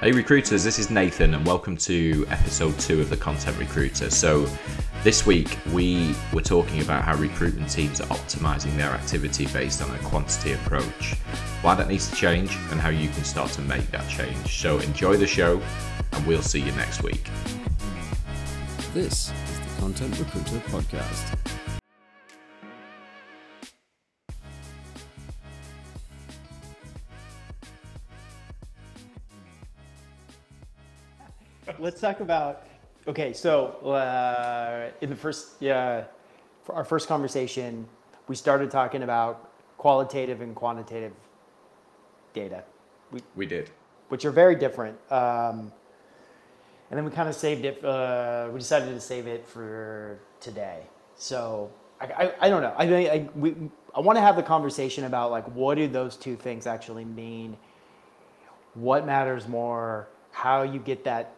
Hey recruiters, this is Nathan and welcome to episode 2 of the Content Recruiter. So, this week we were talking about how recruitment teams are optimizing their activity based on a quantity approach, why that needs to change, and how you can start to make that change. So, enjoy the show and we'll see you next week. This is the Content Recruiter Podcast. Let's talk about. Okay, so uh, in the first, yeah, for our first conversation, we started talking about qualitative and quantitative data, We we did. which are very different. Um, and then we kind of saved it. Uh, we decided to save it for today. So I, I, I don't know. I mean, I, we, I want to have the conversation about like what do those two things actually mean? What matters more? How you get that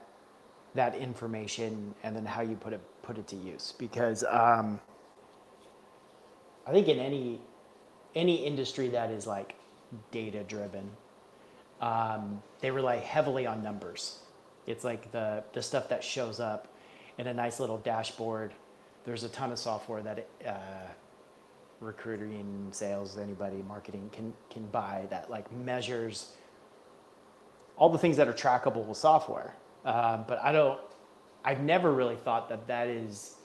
that information, and then how you put it put it to use. Because um, I think in any any industry that is like data driven, um, they rely heavily on numbers. It's like the the stuff that shows up in a nice little dashboard. There's a ton of software that uh, recruiting, sales, anybody, marketing can can buy that like measures all the things that are trackable with software. Um, but I don't. I've never really thought that that is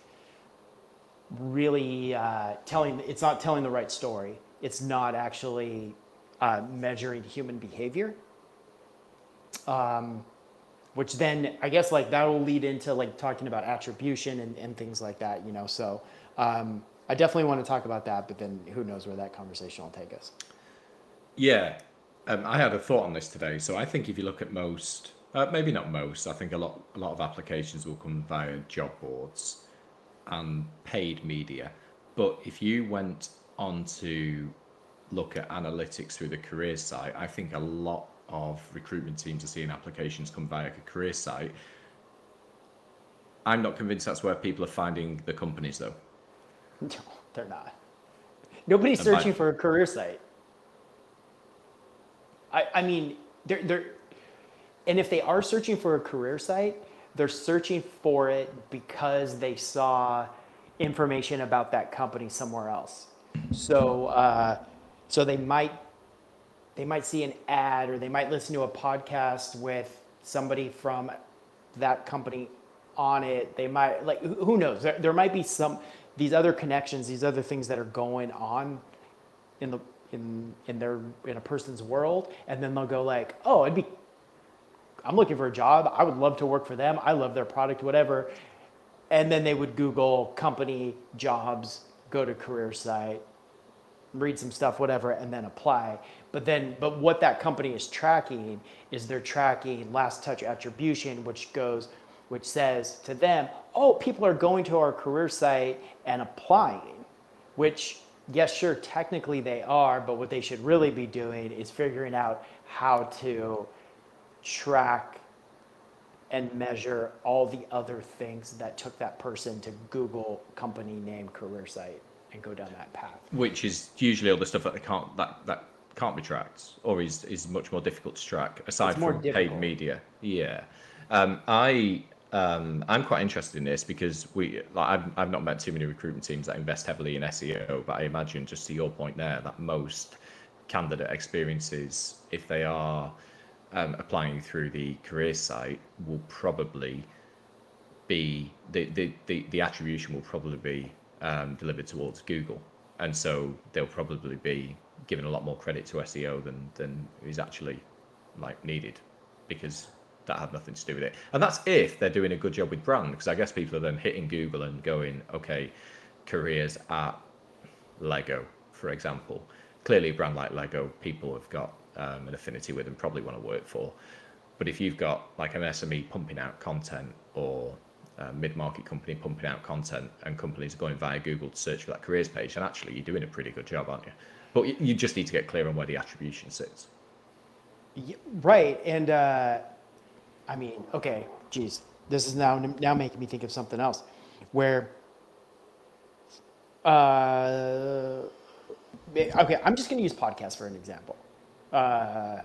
really uh, telling. It's not telling the right story. It's not actually uh, measuring human behavior. Um, which then I guess like that will lead into like talking about attribution and, and things like that. You know, so um, I definitely want to talk about that. But then who knows where that conversation will take us. Yeah, um, I had a thought on this today. So I think if you look at most, uh, maybe not most, I think a lot, a lot of applications will come via job boards and paid media. But if you went on to look at analytics through the career site, I think a lot of recruitment teams are seeing applications come via a career site. I'm not convinced that's where people are finding the companies though. No, they're not. Nobody's And by- searching for a career site. I, I mean, they're, they're, and if they are searching for a career site, they're searching for it because they saw information about that company somewhere else. So, uh, so they might, they might see an ad or they might listen to a podcast with somebody from that company on it. They might like who knows? There, there might be some these other connections, these other things that are going on in the in in their in a person's world, and then they'll go like, oh, it'd be. I'm looking for a job. I would love to work for them. I love their product, whatever. And then they would Google company jobs, go to career site, read some stuff, whatever, and then apply. But then, but what that company is tracking is they're tracking last touch attribution, which goes, which says to them, oh, people are going to our career site and applying, which, yes, sure, technically they are, but what they should really be doing is figuring out how to track and measure all the other things that took that person to Google company name career site and go down that path. which is usually all the stuff that they can't that that can't be tracked or is is much more difficult to track aside from paid media. Yeah. Um, i um, i'm quite interested in this because we like I've, I've not met too many recruitment teams that invest heavily in seo but i imagine just to your point there that most candidate experiences if they are um, applying through the career site will probably be the, the, the, the attribution will probably be um, delivered towards Google. And so they'll probably be given a lot more credit to SEO than, than is actually like needed because that had nothing to do with it. And that's if they're doing a good job with brand, because I guess people are then hitting Google and going, okay, careers at Lego, for example. Clearly, a brand like Lego, people have got um, an affinity with and probably want to work for. But if you've got like an SME pumping out content or a mid-market company pumping out content and companies are going via Google to search for that careers page, then actually you're doing a pretty good job, aren't you? But you just need to get clear on where the attribution sits. Y- Right, and uh, I mean, okay, geez, this is now now making me think of something else, where, uh, okay, I'm just going to use podcasts for an example. Uh,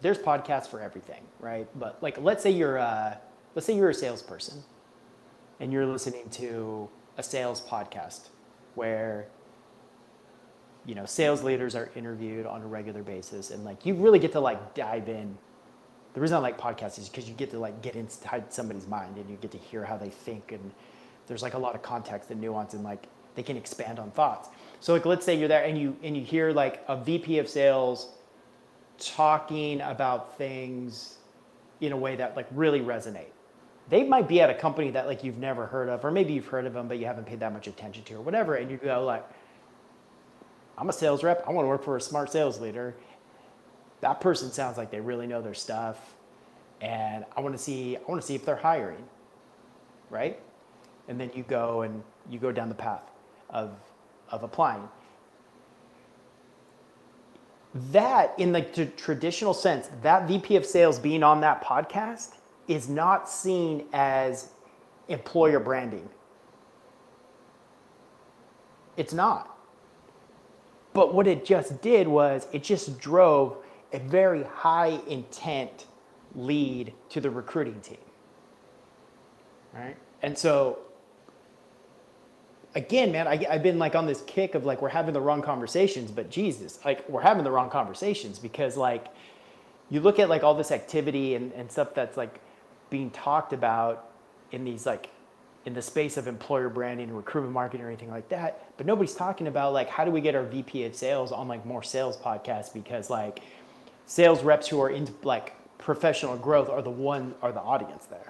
there's podcasts for everything, right? But like, let's say you're a, let's say you're a salesperson, and you're listening to a sales podcast where you know sales leaders are interviewed on a regular basis and like you really get to like dive in the reason i like podcasts is because you get to like get inside somebody's mind and you get to hear how they think and there's like a lot of context and nuance and like they can expand on thoughts so like let's say you're there and you and you hear like a vp of sales talking about things in a way that like really resonate. They might be at a company that like you've never heard of or maybe you've heard of them but you haven't paid that much attention to or whatever and you go like i'm a sales rep. I want to work for a smart sales leader. That person sounds like they really know their stuff and i want to see i want to see if they're hiring right? And then you go and you go down the path of of applying. That in the t- traditional sense that vp of sales being on that podcast is not seen as employer branding. It's not. But what it just did was it just drove a very high intent lead to the recruiting team. Right? And so again, man, I, have been like on this kick of like we're having the wrong conversations, but Jesus, like we're having the wrong conversations because like you look at like all this activity and, and stuff that's like being talked about in these like in the space of employer branding and recruitment marketing or anything like that, but nobody's talking about like how do we get our VP of sales on like more sales podcasts because like sales reps who are into like professional growth are the one are the audience there.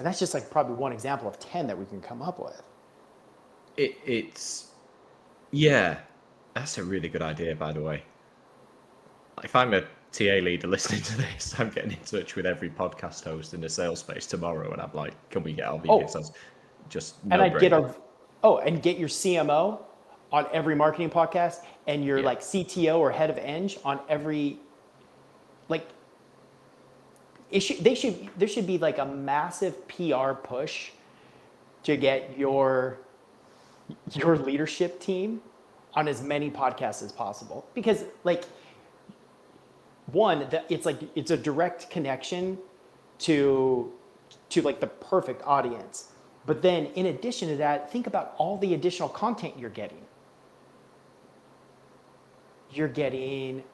And that's just like probably one example of 10 that we can come up with. It, it's, yeah, that's a really good idea, by the way. If I'm a TA leader listening to this, I'm getting in touch with every podcast host in the sales space tomorrow, and I'm like, can we get our VP oh, sales? Just no and I get our oh, and get your CMO on every marketing podcast, and your yeah. like CTO or head of Eng on every like it should they should there should be like a massive PR push to get your your leadership team on as many podcasts as possible. Because like one that it's like it's a direct connection to to like the perfect audience. But then in addition to that think about all the additional content you're getting. You're getting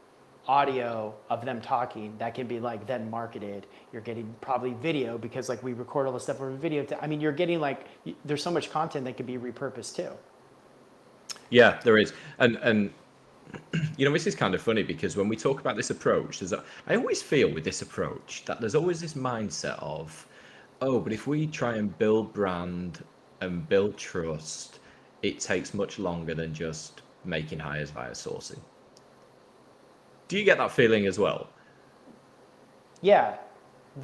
audio of them talking that can be like then marketed. You're getting probably video because like we record all the stuff from video to, i mean you're getting like there's so much content that could be repurposed too. Yeah there is. And and you know this is kind of funny because when we talk about this approach there's a, i always feel with this approach that there's always this mindset of oh but if we try and build brand and build trust it takes much longer than just making hires via sourcing do you get that feeling as well? Yeah,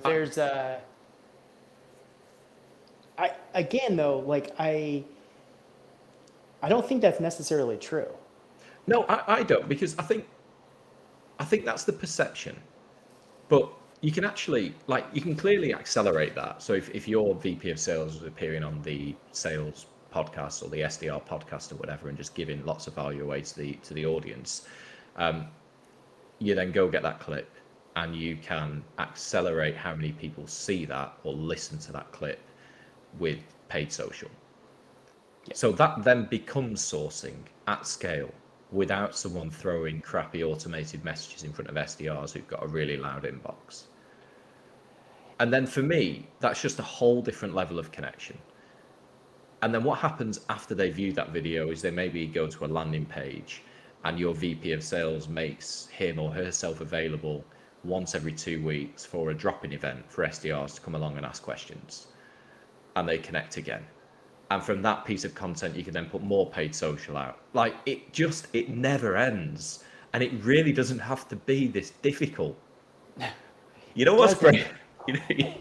there's a. Uh, I again though, like I. I don't think that's necessarily true. No, I, I don't because I think. I think that's the perception, but you can actually like you can clearly accelerate that. So if, if your VP of sales is appearing on the sales podcast or the SDR podcast or whatever, and just giving lots of value away to the to the audience, um, you then go get that clip and you can accelerate how many people see that or listen to that clip with paid social. Yeah. So that then becomes sourcing at scale without someone throwing crappy automated messages in front of SDRs who've got a really loud inbox. And then for me, that's just a whole different level of connection. And then what happens after they view that video is they maybe go to a landing page and your VP of sales makes him or herself available once every two weeks for a drop-in event for SDRs to come along and ask questions, and they connect again. And from that piece of content, you can then put more paid social out. Like it just it never ends, and it really doesn't have to be this difficult. You know what's great? You know,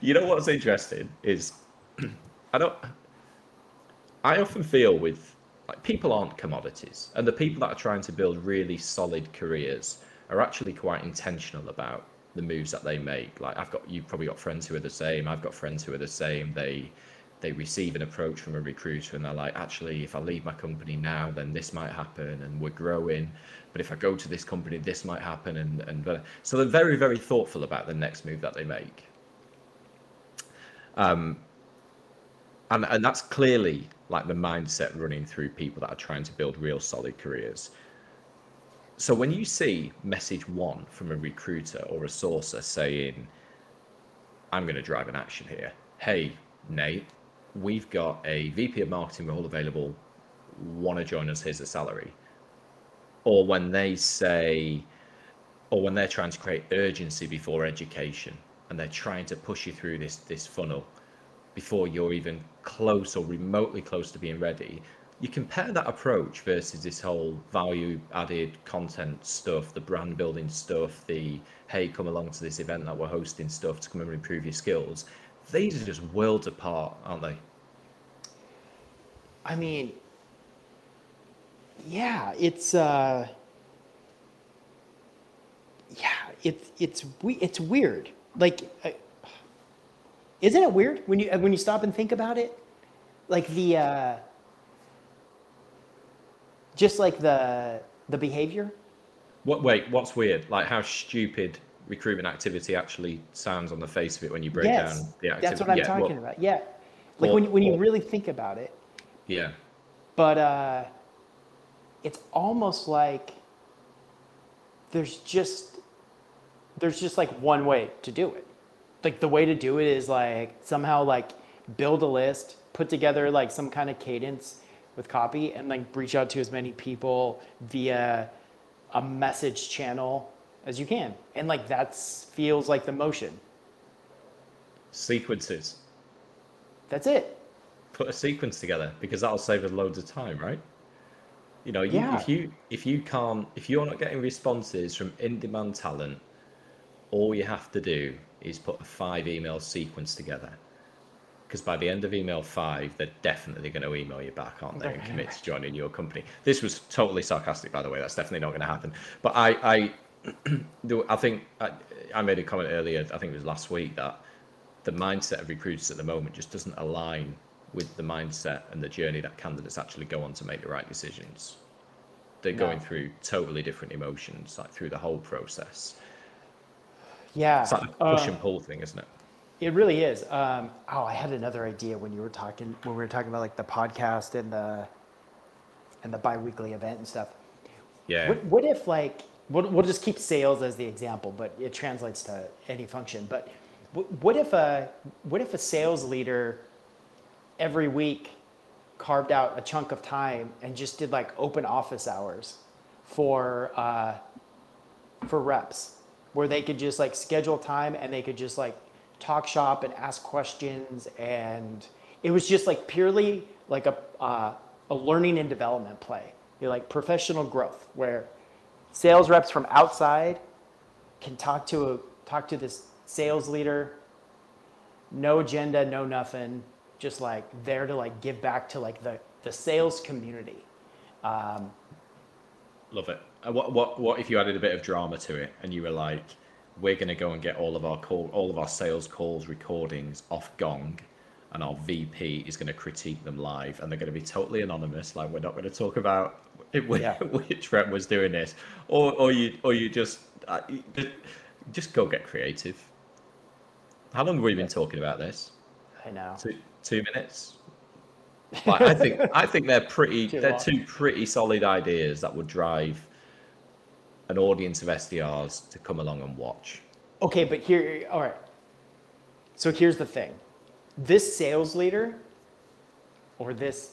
you know what's interesting is I don't. I often feel with like people aren't commodities and the people that are trying to build really solid careers are actually quite intentional about the moves that they make like i've got you've probably got friends who are the same i've got friends who are the same they they receive an approach from a recruiter and they're like, actually, if I leave my company now, then this might happen and we're growing. But if I go to this company, this might happen. And, and so they're very, very thoughtful about the next move that they make. Um, and, and that's clearly like the mindset running through people that are trying to build real solid careers. So when you see message one from a recruiter or a sourcer saying, I'm going to drive an action here. Hey, Nate, we've got a VP of marketing role available. Want to join us? Here's the salary. Or when they say, or when they're trying to create urgency before education and they're trying to push you through this this funnel before you're even close or remotely close to being ready you compare that approach versus this whole value added content stuff the brand building stuff the hey come along to this event that we're hosting stuff to come and improve your skills these are just worlds apart, aren't they? I mean, yeah, it's uh, yeah, it's it's we it's weird. Like, uh, isn't it weird when you when you stop and think about it? Like the uh, just like the the behavior. What? Wait, what's weird? Like how stupid recruitment activity actually sounds on the face of it when you break yes, down the activity. That's what I'm yeah, talking about. Yeah. Like when, when you really think about it. Yeah. But uh, it's almost like there's just there's just like one way to do it. Like the way to do it is like somehow like build a list, put together like some kind of cadence with copy and like reach out to as many people via a message channel as you can. And like that feels like the motion. Sequences. That's it. Put a sequence together because that'll save us loads of time, right? You know, you, yeah. if you if you can't if you're not getting responses from in-demand talent, all you have to do is put a five email sequence together. Because by the end of email five, they're definitely going to email you back, aren't they, and commit to joining your company. This was totally sarcastic, by the way. That's definitely not going to happen. But I, I I think I, I made a comment earlier. I think it was last week that the mindset of recruiters at the moment just doesn't align with the mindset and the journey that candidates actually go on to make the right decisions. They're no. going through totally different emotions, like through the whole process. Yeah, it's like a push uh, and pull thing, isn't it? It really is. Um, oh, I had another idea when you were talking when we were talking about like the podcast and the and the biweekly event and stuff. Yeah. What, what if like we'll, we'll just keep sales as the example, but it translates to any function. But what if a what if a sales leader every week carved out a chunk of time and just did like open office hours for uh, for reps, where they could just like schedule time and they could just like talk shop and ask questions, and it was just like purely like a uh, a learning and development play, you know, like professional growth, where sales reps from outside can talk to a talk to this sales leader no agenda no nothing just like there to like give back to like the the sales community. Um, love it what what what if you added a bit of drama to it and you were like we're going to go and get all of our call all of our sales calls recordings off gong and our vp is going to critique them live and they're going to be totally anonymous like we're not going to talk about yeah. which rep was doing this, or or you or you just uh, just go get creative. How long have we been talking about this? I know. Two two minutes. Like, I think I think they're pretty. they're long. two pretty solid ideas that would drive an audience of SDRs to come along and watch. Okay, but here, all right. So here's the thing: this sales leader, or this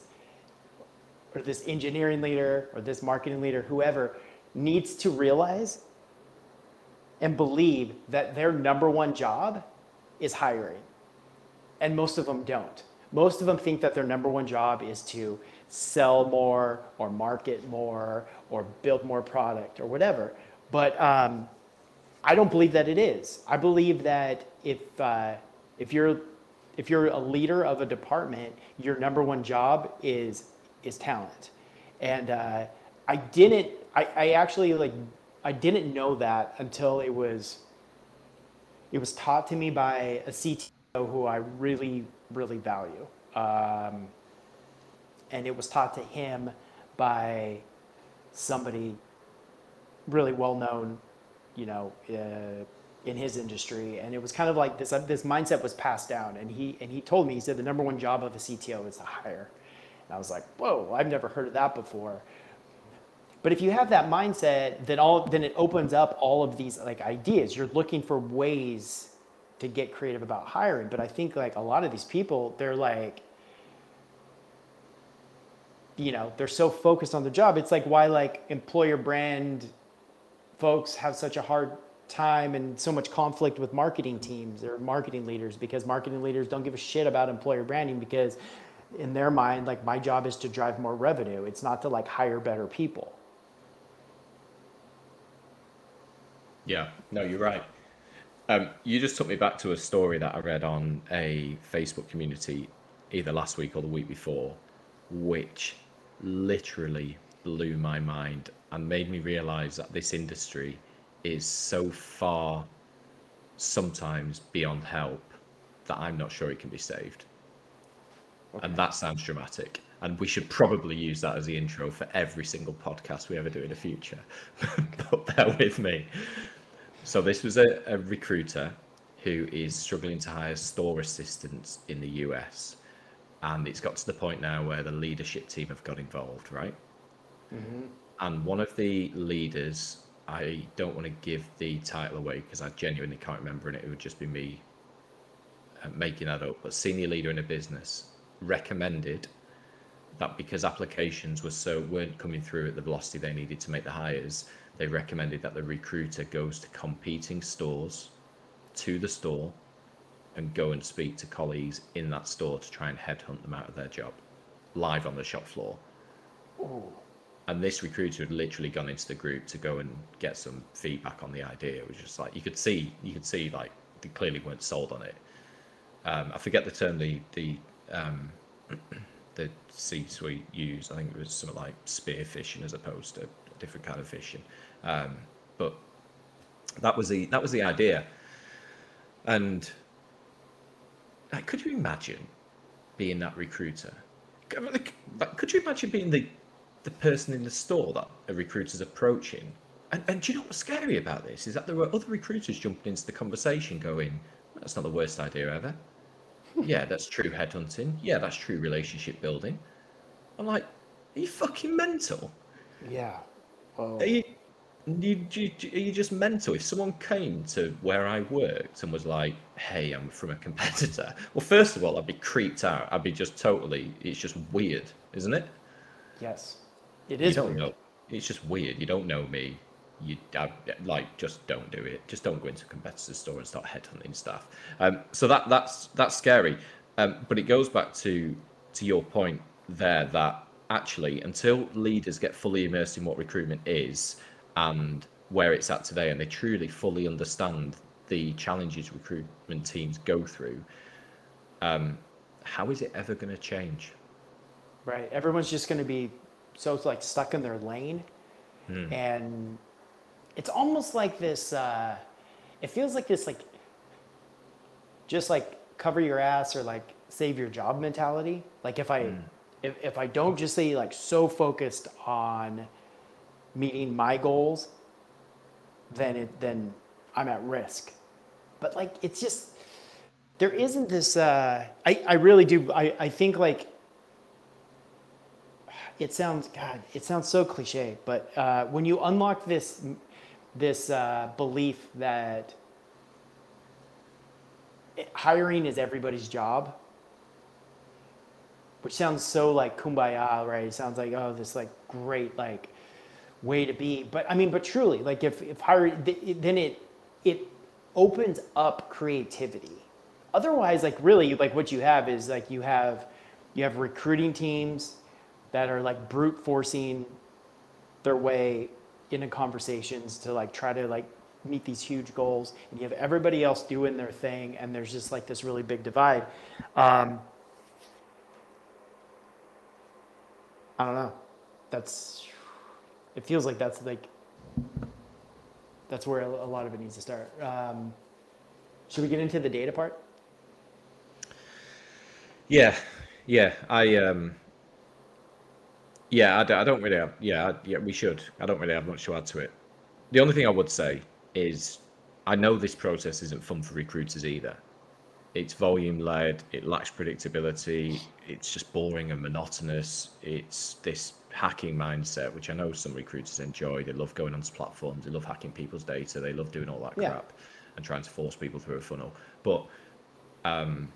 or this engineering leader or this marketing leader, whoever, needs to realize and believe that their number one job is hiring. And most of them don't. Most of them think that their number one job is to sell more or market more or build more product or whatever. But um, I don't believe that it is. I believe that if uh, if you're if you're a leader of a department, your number one job is is talent. And uh, I didn't, I, I actually like, I didn't know that until it was, it was taught to me by a CTO who I really, really value. um, and it was taught to him by somebody really well known, you know, uh, in his industry, and it was kind of like this. this mindset was passed down, and he and he told me he said the number one job of a CTO is to hire, and I was like, whoa, I've never heard of that before. But if you have that mindset, then all then it opens up all of these like ideas. You're looking for ways to get creative about hiring. But I think like a lot of these people, they're like, you know, they're so focused on the job. It's like why like employer brand folks have such a hard time and so much conflict with marketing teams or marketing leaders because marketing leaders don't give a shit about employer branding because in their mind like my job is to drive more revenue it's not to like hire better people Yeah, no, you're right. Um, you just took me back to a story that I read on a Facebook community either last week or the week before, which literally blew my mind and made me realize that this industry is so far sometimes beyond help that I'm not sure it can be saved. Okay. And that sounds dramatic. And we should probably use that as the intro for every single podcast we ever do in the future. but bear with me. So this was a, a recruiter who is struggling to hire store assistants in the US. And it's got to the point now where the leadership team have got involved, right? Mm-hmm. And one of the leaders, I don't want to give the title away because I genuinely can't remember, and it would just be me uh, making that up. But senior leader in a business recommended that because applications were so weren't coming through at the velocity they needed to make the hires, they recommended that the recruiter goes to competing stores to the store and go and speak to colleagues in that store to try and headhunt them out of their job live on the shop floor. Ooh. And this recruiter had literally gone into the group to go and get some feedback on the idea. It was just like you could see, you could see like they clearly weren't sold on it. Um, I forget the term the the um, the C-suite used. I think it was something like spear fishing as opposed to a different kind of fishing. Um, but that was the that was the idea. And like, could you imagine being that recruiter? Could you imagine being the the person in the store that a recruiter's approaching? And, and do you know what's scary about this is that there were other recruiters jumping into the conversation, going, "That's not the worst idea ever." yeah, that's true headhunting. Yeah, that's true relationship building. I'm like, are you fucking mental? Yeah. Oh. Are you, oh. You, you, are you just mental? If someone came to where I worked and was like, "Hey, I'm from a competitor," well, first of all, I'd be creeped out. I'd be just totally. It's just weird, isn't it? Yes, it is. You don't weird. know. It's just weird. You don't know me. You I, like just don't do it. Just don't go into a competitor's store and start headhunting stuff. Um, so that that's that's scary. Um, but it goes back to to your point there that actually until leaders get fully immersed in what recruitment is and where it's at today, and they truly fully understand the challenges recruitment teams go through, um, how is it ever going to change? Right. Everyone's just going to be so like stuck in their lane, hmm. and it's almost like this. Uh, it feels like this, like just like cover your ass or like save your job mentality. Like if I hmm. if if I don't just say like so focused on meeting my goals, then it then I'm at risk. But like it's just there isn't this uh I, I really do I, I think like it sounds God, it sounds so cliche, but uh, when you unlock this this uh, belief that hiring is everybody's job, which sounds so like kumbaya, right? It sounds like oh, this like great like way to be. But I mean, but truly, like if if hire, then it it opens up creativity. Otherwise, like really, like what you have is like you have you have recruiting teams that are like brute forcing their way into conversations to like try to like meet these huge goals and you have everybody else doing their thing and there's just like this really big divide um, i don't know that's it feels like that's like that's where a lot of it needs to start. Um, should we get into the data part? Yeah, Yeah, I um, yeah, I don't really have. Yeah, I, yeah, we should. I don't really have much to add to it. The only thing I would say is, I know this process isn't fun for recruiters either. It's volume led. It lacks predictability. It's just boring and monotonous. It's this hacking mindset, which I know some recruiters enjoy. They love going onto platforms. They love hacking people's data. They love doing all that Yeah. crap and trying to force people through a funnel. But um,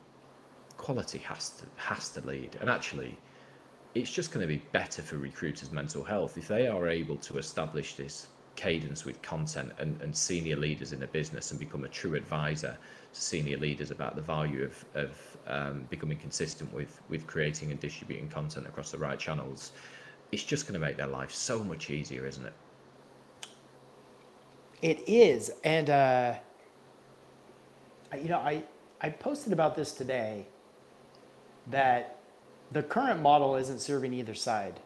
quality has to has to lead. And actually, it's just going to be better for recruiters' mental health if they are able to establish this cadence with content and, and senior leaders in a business and become a true advisor to senior leaders about the value of, of um, becoming consistent with with creating and distributing content across the right channels. It's just going to make their life so much easier, isn't it? It is, and uh, you know, I I posted about this today that the current model isn't serving either side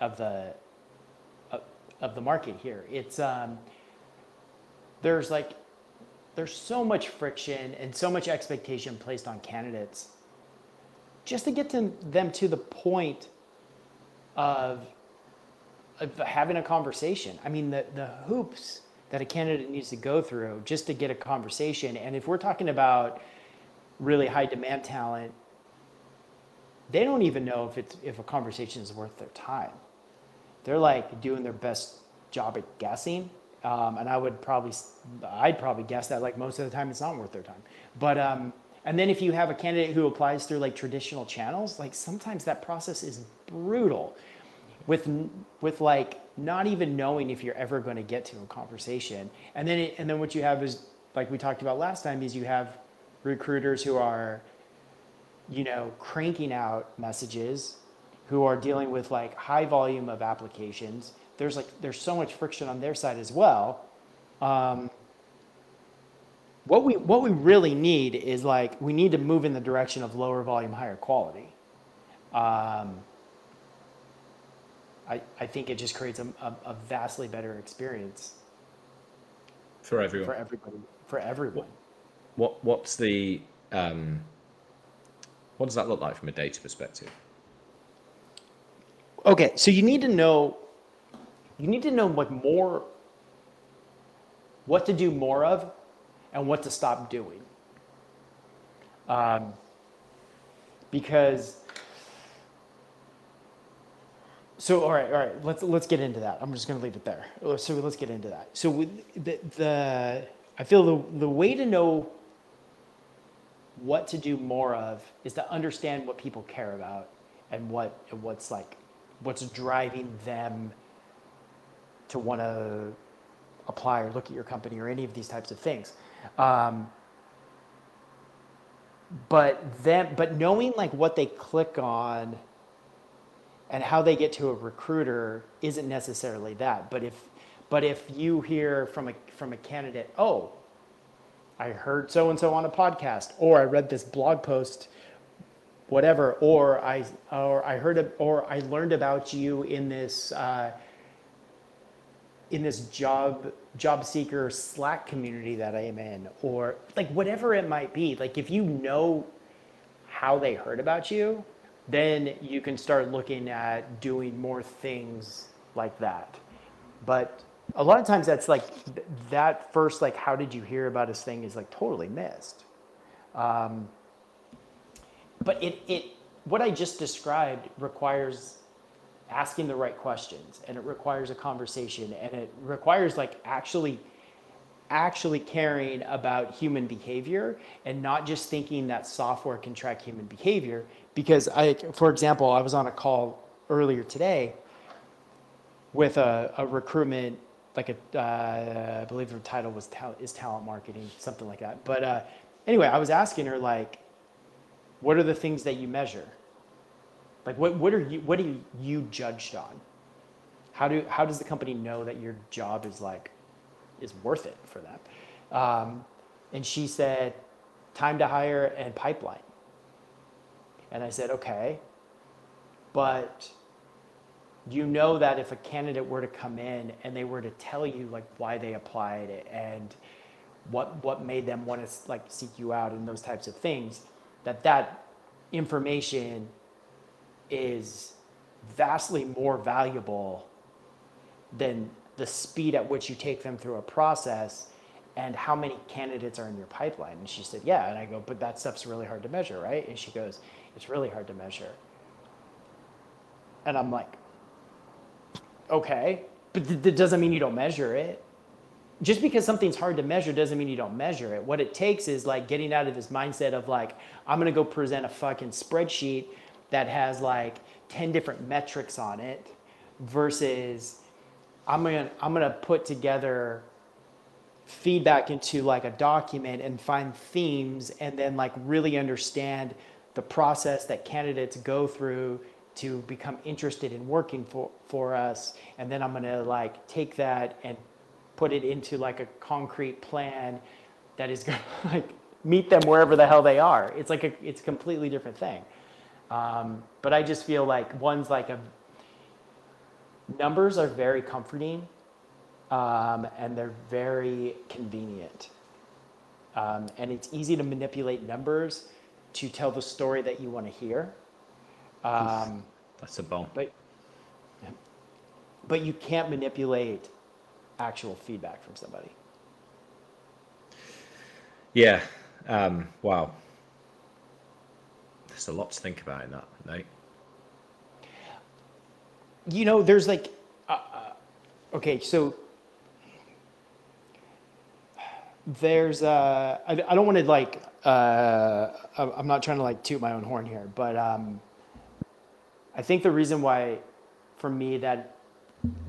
of the of, of the market here. It's um, there's like there's so much friction and so much expectation placed on candidates just to get to them to the point of of having a conversation. I mean, the, the hoops that a candidate needs to go through just to get a conversation. And if we're talking about really high demand talent, they don't even know if it's if a conversation is worth their time. They're like doing their best job at guessing. Um, and I would probably, I'd probably guess that like most of the time it's not worth their time. But, um, and then if you have a candidate who applies through like traditional channels, like sometimes that process is brutal with with like not even knowing if you're ever going to get to a conversation. And then it, and then what you have is like we talked about last time is you have recruiters who are you know cranking out messages who are dealing with like high volume of applications. There's like there's so much friction on their side as well. Um, what we what we really need is like we need to move in the direction of lower volume higher quality. Um, I, I think it just creates a, a, a vastly better experience For everyone. for everybody, for everyone. What what's the um, what does that look like from a data perspective? Okay, so you need to know, you need to know what more, what to do more of, and what to stop doing. Um, because, so all right, all right, let's let's get into that. I'm just going to leave it there. So let's get into that. So with the the, I feel the the way to know what to do more of is to understand what people care about and what what's like what's driving them to want to apply or look at your company or any of these types of things um, but then but knowing like what they click on and how they get to a recruiter isn't necessarily that but if but if you hear from a from a candidate oh I heard so and so on a podcast, or I read this blog post, whatever, or I or I heard or I learned about you in this uh, in this job job seeker Slack community that I am in, or like whatever it might be. Like if you know how they heard about you, then you can start looking at doing more things like that. But a lot of times that's like th- that first like how did you hear about this thing is like totally missed um, but it it what i just described requires asking the right questions and it requires a conversation and it requires like actually actually caring about human behavior and not just thinking that software can track human behavior because i for example i was on a call earlier today with a, a recruitment like a uh, I believe her title was is talent marketing something like that. But uh, anyway i was asking her like what are the things that you measure? Like what, what are you what are you judged on? How do how does the company know that your job is like is worth it for them? Um, and she said time to hire and pipeline and i said okay but you know that if a candidate were to come in and they were to tell you like why they applied and what what made them want to like seek you out and those types of things that that information is vastly more valuable than the speed at which you take them through a process and how many candidates are in your pipeline. And she said, Yeah. And I go, But that stuff's really hard to measure, right? And she goes, It's really hard to measure. And I'm like, Okay. But th- that doesn't mean you don't measure it. Just because something's hard to measure doesn't mean you don't measure it. What it takes is like getting out of this mindset of like, I'm gonna go present a fucking spreadsheet that has like 10 different metrics on it versus I'm gonna I'm gonna put together feedback into like a document and find themes and then like really understand the process that candidates go through to become interested in working for, for us. And then i'm going to like take that and put it into like a concrete plan that is going to like meet them wherever the hell they are. It's like a it's a completely different thing. Um, but i just feel like one's like a numbers are very comforting um, and they're very convenient. Um, and it's easy to manipulate numbers to tell the story that you want to hear. Um, That's a bomb. but, but you can't manipulate actual feedback from somebody. Yeah. Um, wow. There's a lot to think about in that, Nate. You know, there's like, uh, uh, okay, so there's uh I, I don't want to like uh i'm not trying to like toot my own horn here but um i think the reason why for me that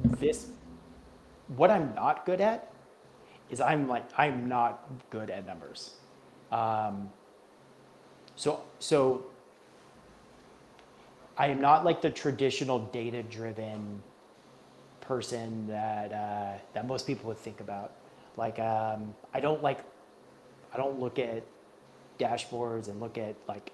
this what i'm not good at is i'm like i'm not good at numbers um so so i am not like the traditional data driven person that uh, that most people would think about. Like um, I don't like I don't look at dashboards and look at like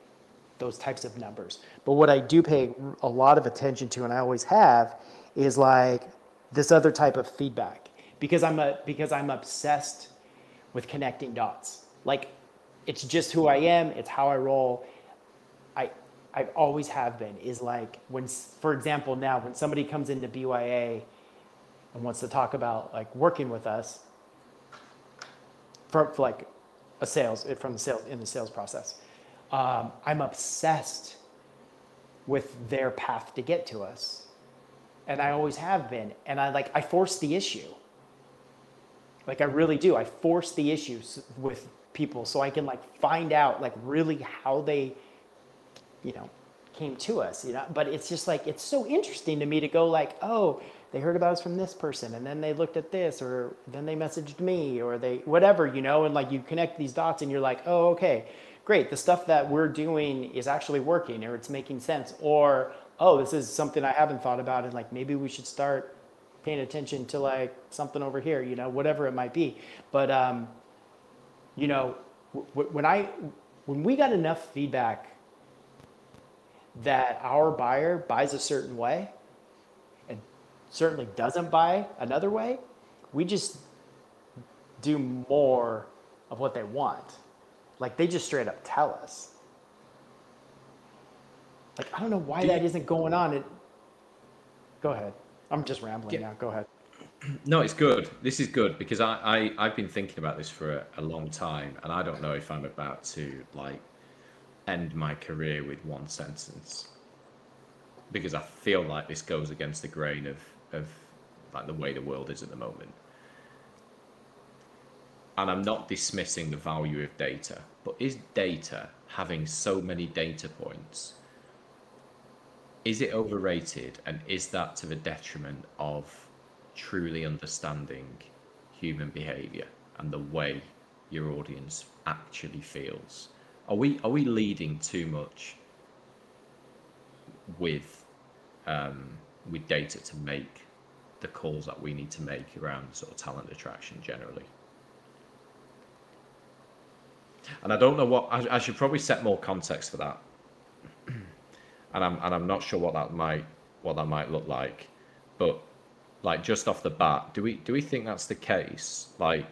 those types of numbers. But what I do pay a lot of attention to, and I always have, is like this other type of feedback because I'm a because I'm obsessed with connecting dots. Like it's just who I am. It's how I roll. I I always have been. Is like when, for example, now when somebody comes into BYA and wants to talk about like working with us for, for like a sales from the sales in the sales process. Um, I'm obsessed with their path to get to us, and I always have been. And I like I force the issue. Like I really do. I force the issues with people so I can like find out like really how they, you know, came to us. You know, but it's just like it's so interesting to me to go like, oh, they heard about us from this person, and then they looked at this, or then they messaged me, or they whatever, you know, and like you connect these dots, and you're like, oh, okay, great. The stuff that we're doing is actually working, or it's making sense, or oh, this is something I haven't thought about, and like maybe we should start paying attention to like something over here, you know, whatever it might be. But um, you know, w- when I when we got enough feedback that our buyer buys a certain way certainly doesn't buy another way, we just do more of what they want. Like they just straight up tell us. Like I don't know why Do that you- isn't going on. It. Go ahead. I'm just rambling Yeah. now. Go ahead. No, it's good. This is good because I, I I've been thinking about this for a, a long time, and I don't know if I'm about to like end my career with one sentence because I feel like this goes against the grain of of like the way the world is at the moment. And I'm not dismissing the value of data, but is data having so many data points? Is it overrated, and is that to the detriment of truly understanding human behavior and the way your audience actually feels? Are we are we leading too much with um, with data to make the calls that we need to make around sort of talent attraction generally? And I don't know what I, I should probably set more context for that. and I'm and I'm not sure what that might what that might look like, but like just off the bat, do we do we think that's the case? Like,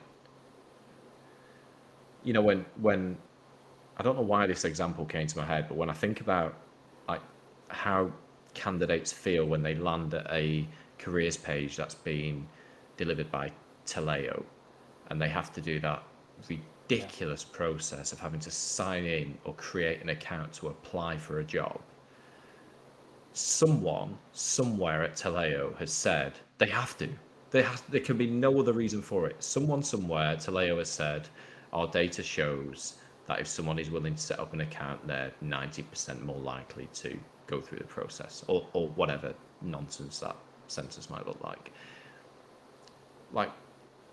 you know, when when I don't know why this example came to my head, but when I think about like how candidates feel when they land at a careers page that's been delivered by Taleo, and they have to do that ridiculous process of having to sign in or create an account to apply for a job. Someone somewhere at Taleo has said they have to. There, has, there can be no other reason for it. Someone somewhere at Taleo has said our data shows that if someone is willing to set up an account, they're 90% more likely to go through the process or, or whatever nonsense that sentence might look like. Like,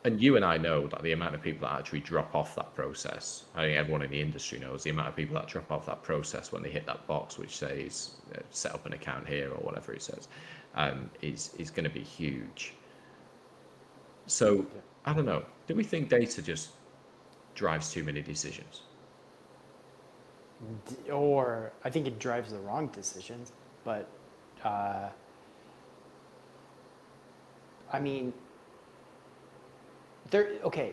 and you and I know that the amount of people that actually drop off that process, I think everyone in the industry knows the amount of people that drop off that process when they hit that box which says uh, set up an account here or whatever it says, um, is, is going to be huge. So, I don't know. Do we think data just drives too many decisions? Or I think it drives the wrong decisions. But uh, I mean, there. Okay,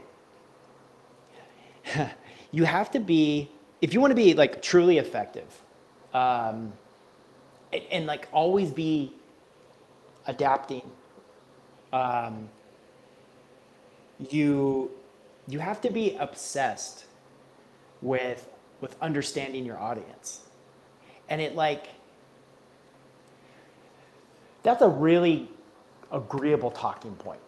you have to be if you want to be like truly effective, um, and, and like always be adapting. Um, you you have to be obsessed with with understanding your audience. And it like that's a really agreeable talking point.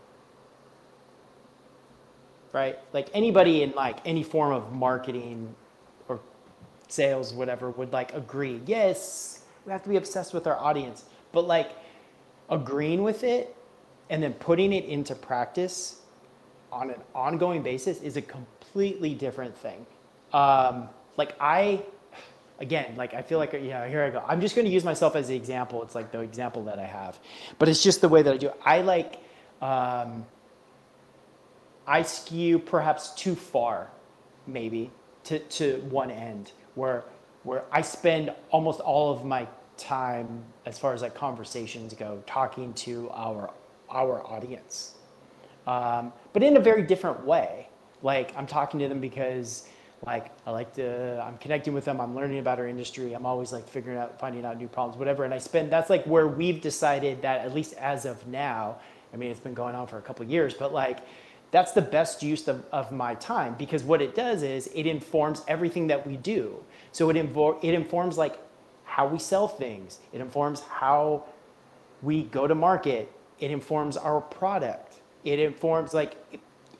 Right? Like anybody in like any form of marketing or sales whatever would like agree. Yes we have to be obsessed with our audience. But like agreeing with it and then putting it into practice on an ongoing basis is a completely different thing. Um, like I, again, like I feel like yeah, here I go. I'm just going to use myself as the example. It's like the example that I have, but it's just the way that I do. I like, um, I skew perhaps too far, maybe to to one end where where I spend almost all of my time as far as like conversations go talking to our our audience um, but in a very different way like i'm talking to them because like I like to I'm connecting with them, I'm learning about our industry, I'm always like figuring out finding out new problems, whatever. And I spend that's like where we've decided that at least as of now, I mean it's been going on for a couple years, but like that's the best use of, of my time because what it does is it informs everything that we do. So it invo- it informs like how we sell things, it informs how we go to market, it informs our product, it informs like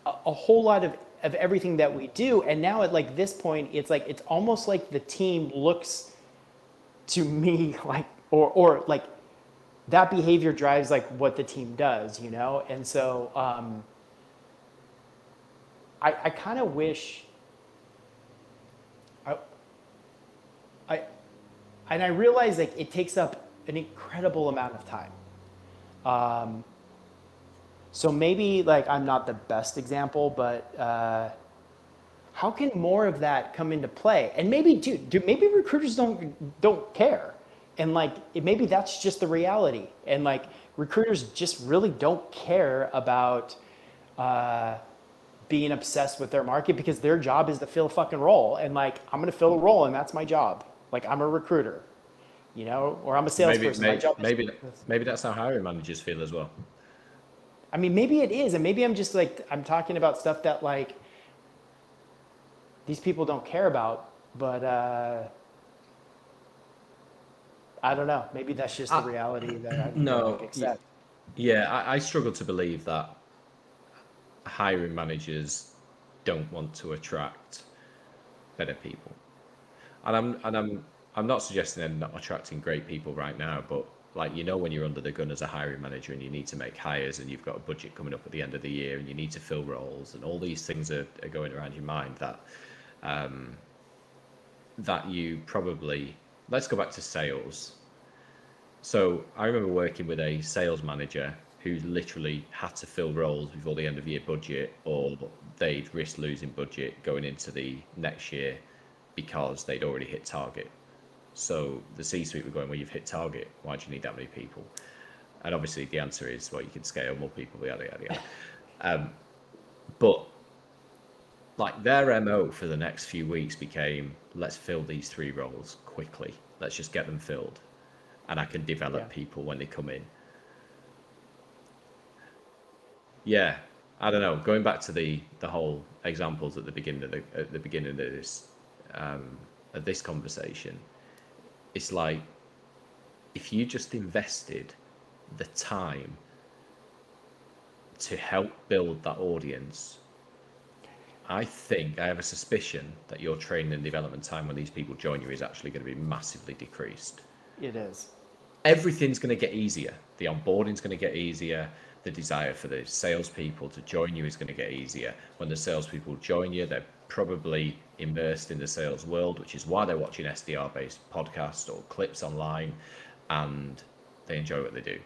a, a whole lot of of everything that we do. And now at like this point, it's like it's almost like the team looks to me like or or like that behavior drives like what the team does, you know? And so um I I kind of wish I I and I realize like it takes up an incredible amount of time. Um, so maybe like I'm not the best example, but uh, how can more of that come into play? And maybe, dude, dude, maybe recruiters don't don't care, and like it, maybe that's just the reality. And like recruiters just really don't care about uh, being obsessed with their market because their job is to fill a fucking role. And like I'm gonna fill a role, and that's my job. Like I'm a recruiter, you know, or I'm a salesperson. Maybe, my job maybe, maybe, maybe that's how hiring managers feel as well. I mean, maybe it is, and maybe I'm just like I'm talking about stuff that like these people don't care about, but uh, I don't know. Maybe that's just the Uh, reality that I no, like, accept. Yeah, I, I struggle to believe that hiring managers don't want to attract better people. And I'm and I'm I'm not suggesting they're not attracting great people right now, but like you know when you're under the gun as a hiring manager and you need to make hires and you've got a budget coming up at the end of the year and you need to fill roles and all these things are, are going around your mind that um, that you probably let's go back to sales. So i remember working with a sales manager who literally had to fill roles before the end of year budget or they'd risk losing budget going into the next year because they'd already hit target so the C-suite were going, well, you've hit target. Why do you need that many people? And obviously the answer is, well, you can scale more people, yada yada yada. Um, but like their mo for the next few weeks became let's fill these three roles quickly let's just get them filled and i can develop Yeah. people when they come in yeah i don't know going back to the the whole examples at the beginning of the at the beginning of this um of this conversation it's like if you just invested the time to help build that audience I think I have a suspicion that your training and development time when these people join you is actually going to be massively decreased. It is. Everything's going to get easier. The onboarding's going to get easier. The desire for the salespeople to join you is going to get easier. When the salespeople join you, they're probably immersed in the sales world, which is why they're watching SDR based podcasts or clips online and they enjoy what they do.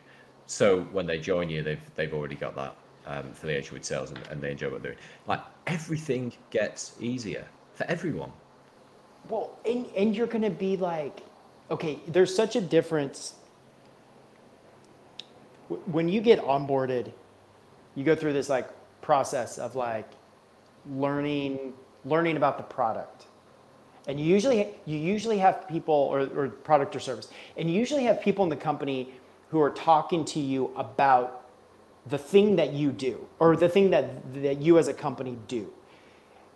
So when they join you, they've, they've already got that um, affiliation with sales and, and they enjoy what they're doing. Like everything gets easier for everyone. Well, and, and you're going to be like, okay, there's such a difference. When you get onboarded, you go through this like process of like learning learning about the product. And you usually you usually have people or, or product or service, and you usually have people in the company who are talking to you about the thing that you do or the thing that that you as a company do.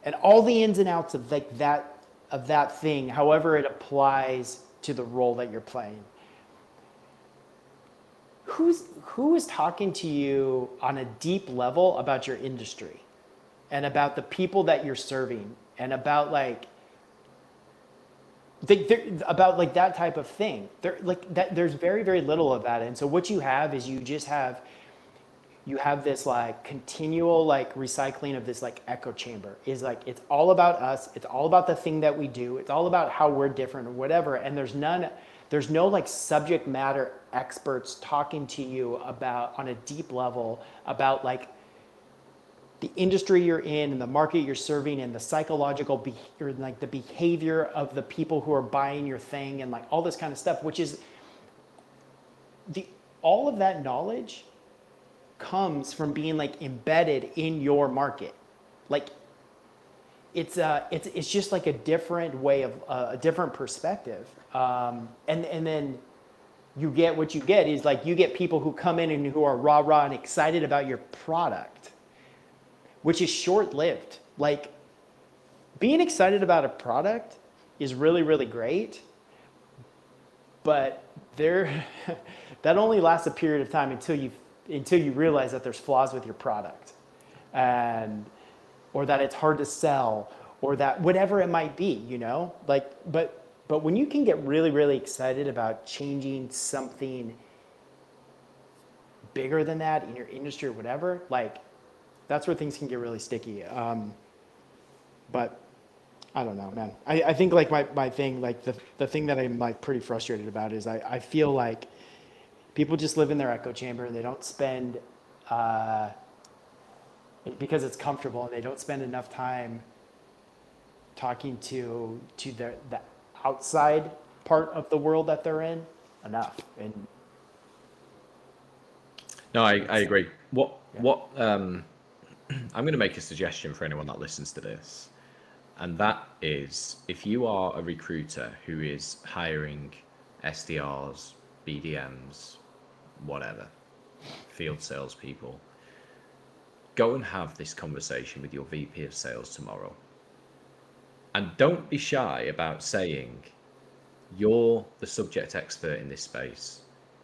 And all the ins and outs of like that of that thing however it applies to the role that you're playing. Who's who is talking to you on a deep level about your industry and about the people that you're serving and about like they, about like that type of thing. There like that there's very very little of that. And so what you have is you just have you have this like continual like recycling of this like echo chamber. Is like it's all about us. It's all about the thing that we do. It's all about how we're different or whatever. And there's none there's no like subject matter experts talking to you about on a deep level about like the industry you're in and the market you're serving and the psychological be- or like the behavior of the people who are buying your thing and like all this kind of stuff which is the all of that knowledge comes from being like embedded in your market. Like it's uh it's it's just like a different way of uh, a different perspective. Um and and then you get what you get is like you get people who come in and who are rah rah and excited about your product which is short lived like being excited about a product is really really great but there that only lasts a period of time until you until you realize that there's flaws with your product and or that it's hard to sell or that whatever it might be you know? Like but but when you can get really really excited about changing something bigger than that in your industry or whatever like that's where things can get really sticky um, but I don't know, man. I, I think like my, my thing, like the, the thing that I'm like pretty frustrated about is I, I feel like people just live in their echo chamber and they don't spend, uh, because it's comfortable and they don't spend enough time talking to, to the, the outside part of the world that they're in enough. And No, I, I agree. What what um, I'm going to make a suggestion for anyone that listens to this, and that is if you are a recruiter who is hiring SDRs, BDMs, whatever, field salespeople, go and have this conversation with your VP of sales tomorrow. And don't be shy about saying, you're the subject expert in this space.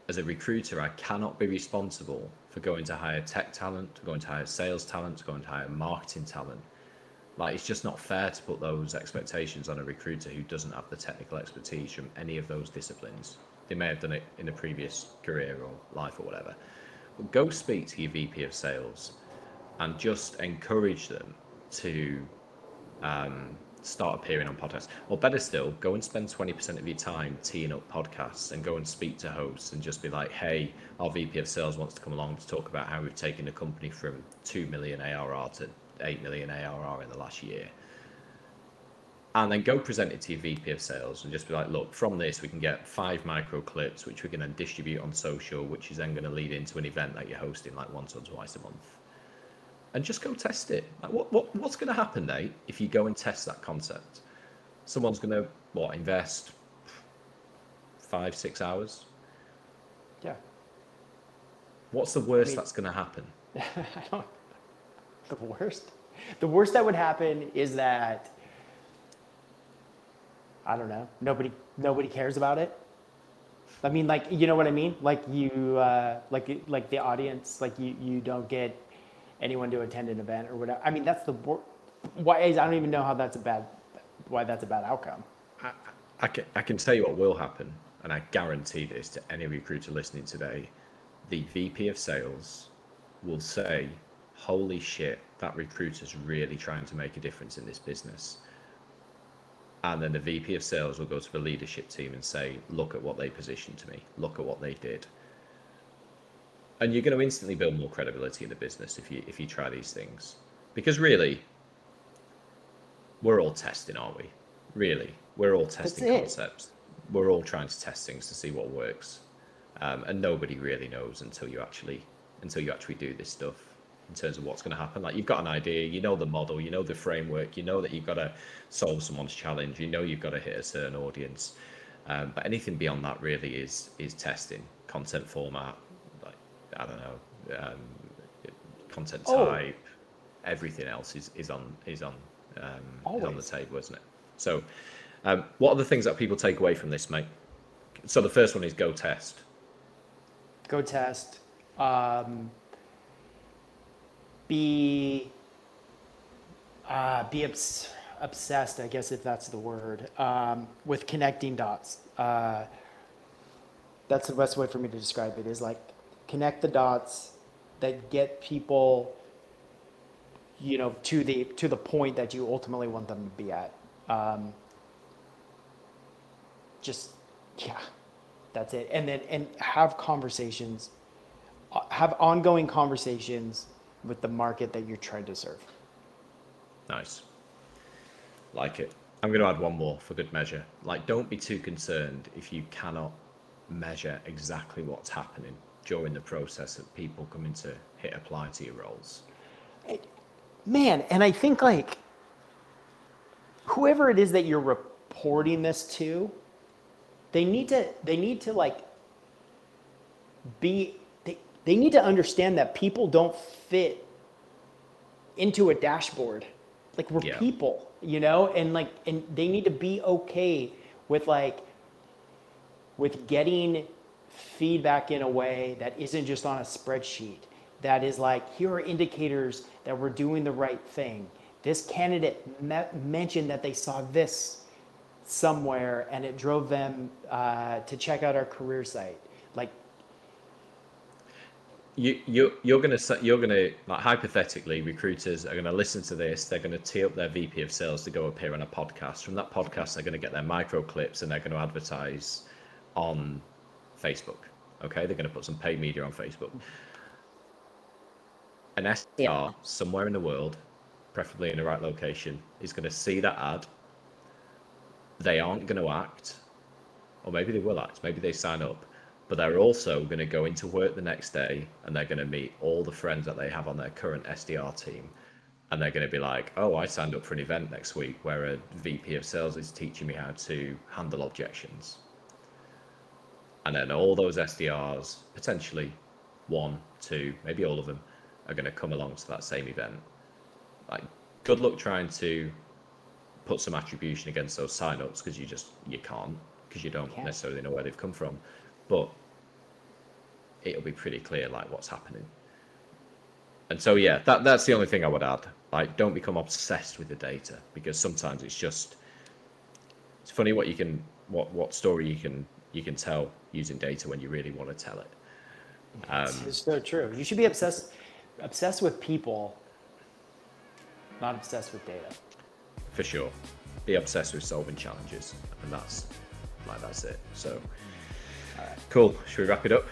As a recruiter, I cannot be responsible for going to hire tech talent, going to hire sales talent, going to hire marketing talent. Like, it's just not fair to put those expectations on a recruiter who doesn't have the technical expertise from any of those disciplines. They may have done it in a previous career or life or whatever. But go speak to your VP of sales and just encourage them to um, start appearing on podcasts. Or better still, go and spend 20% of your time teeing up podcasts and go and speak to hosts and just be like, hey, our VP of sales wants to come along to talk about how we've taken the company from 2 million ARR to 8 million ARR in the last year. And then go present it to your VP of sales and just be like, look, from this, we can get five micro clips, which we can then distribute on social, which is then going to lead into an event that you're hosting like once or twice a month and just go test it. Like, what, what what's going to happen, Nate, if you go and test that concept? Someone's going to what invest five six hours. Yeah. What's the worst mean- that's going to happen? I don't. The worst. The worst that would happen is that I don't know. Nobody. Nobody cares about it. I mean, like you know what I mean. Like you, uh, like like the audience. Like you, you don't get anyone to attend an event or whatever. I mean, that's the wor- why. I don't even know how that's a bad. Why that's a bad outcome. I, I, can, I can tell you what will happen, and I guarantee this to any recruiter listening today. The VP of sales will say, Holy shit, that recruiter's really trying to make a difference in this business. And then the VP of sales will go to the leadership team and say, Look at what they positioned to me, look at what they did. And you're going to instantly build more credibility in the business if you if you try these things. Because really, we're all testing, aren't we? Really, we're all testing concepts. We're all trying to test things to see what works, um, and nobody really knows until you actually until you actually do this stuff in terms of what's going to happen. Like you've got an idea, you know the model, you know the framework, you know that you've got to solve someone's challenge, you know you've got to hit a certain audience. Um, but anything beyond that really is is testing content format, I don't know, um, content Oh. type, everything else is is on is on um, is on the table, isn't it? So, um, what are the things that people take away from this, mate? So the first one is go test. go test um, be uh, be obs- obsessed i guess if that's the word um, with connecting dots uh, that's the best way for me to describe it is like connect the dots that get people you know to the to the point that you ultimately want them to be at um, just yeah that's it and then and have conversations uh, have ongoing conversations with the market that you're trying to serve Nice. Like it. I'm going to add one more for good measure. Like, don't be too concerned if you cannot measure exactly what's happening during the process of people coming to hit apply to your roles. man and i think like whoever it is that you're reporting this to they need to they need to like be they, they need to understand that people don't fit into a dashboard like we're Yeah. people you know and like and they need to be okay with like with getting feedback in a way that isn't just on a spreadsheet that is like here are indicators that we're doing the right thing this candidate me- mentioned that they saw this somewhere and it drove them uh, to check out our career site like You, you, you're to, you're to, like, hypothetically, recruiters are to listen to this. They're to tee up their VP of sales to go appear on a podcast. From that podcast, they're to get their micro clips and they're to advertise on Facebook. Okay. They're going to put some paid media on Facebook. An SDR Yeah. somewhere in the world, preferably in the right location, is going to see that ad. They aren't going to act, or maybe they will act, maybe they sign up, but they're also going to go into work the next day and they're going to meet all the friends that they have on their current SDR team. And they're going to be like, oh, I signed up for an event next week where a VP of sales is teaching me how to handle objections. And then all those SDRs, potentially one, two, maybe all of them, are going to come along to that same event. Like, good luck trying to put some attribution against those signups because you just you can't because you don't Can't. necessarily know where they've come from. But it'll be pretty clear like what's happening. And so yeah, that that's the only thing I would add. Like, don't become obsessed with the data because sometimes it's just it's funny what you can what what story you can you can tell using data when you really want to tell it. Um, it's so true you should be obsessed obsessed with people not obsessed with data for sure. Be obsessed with solving challenges, and that's like that's it. So, cool. Should we wrap it up?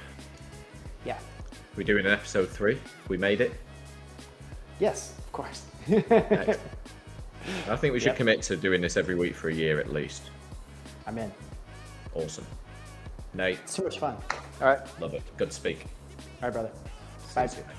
yeah We're doing an episode three. We made it. yes of course. I think we should Yep. commit to doing this every week for a year at least. i'm in Awesome. Nate, So much fun all right love it. Good to speak. all right brother See bye you soon, mate.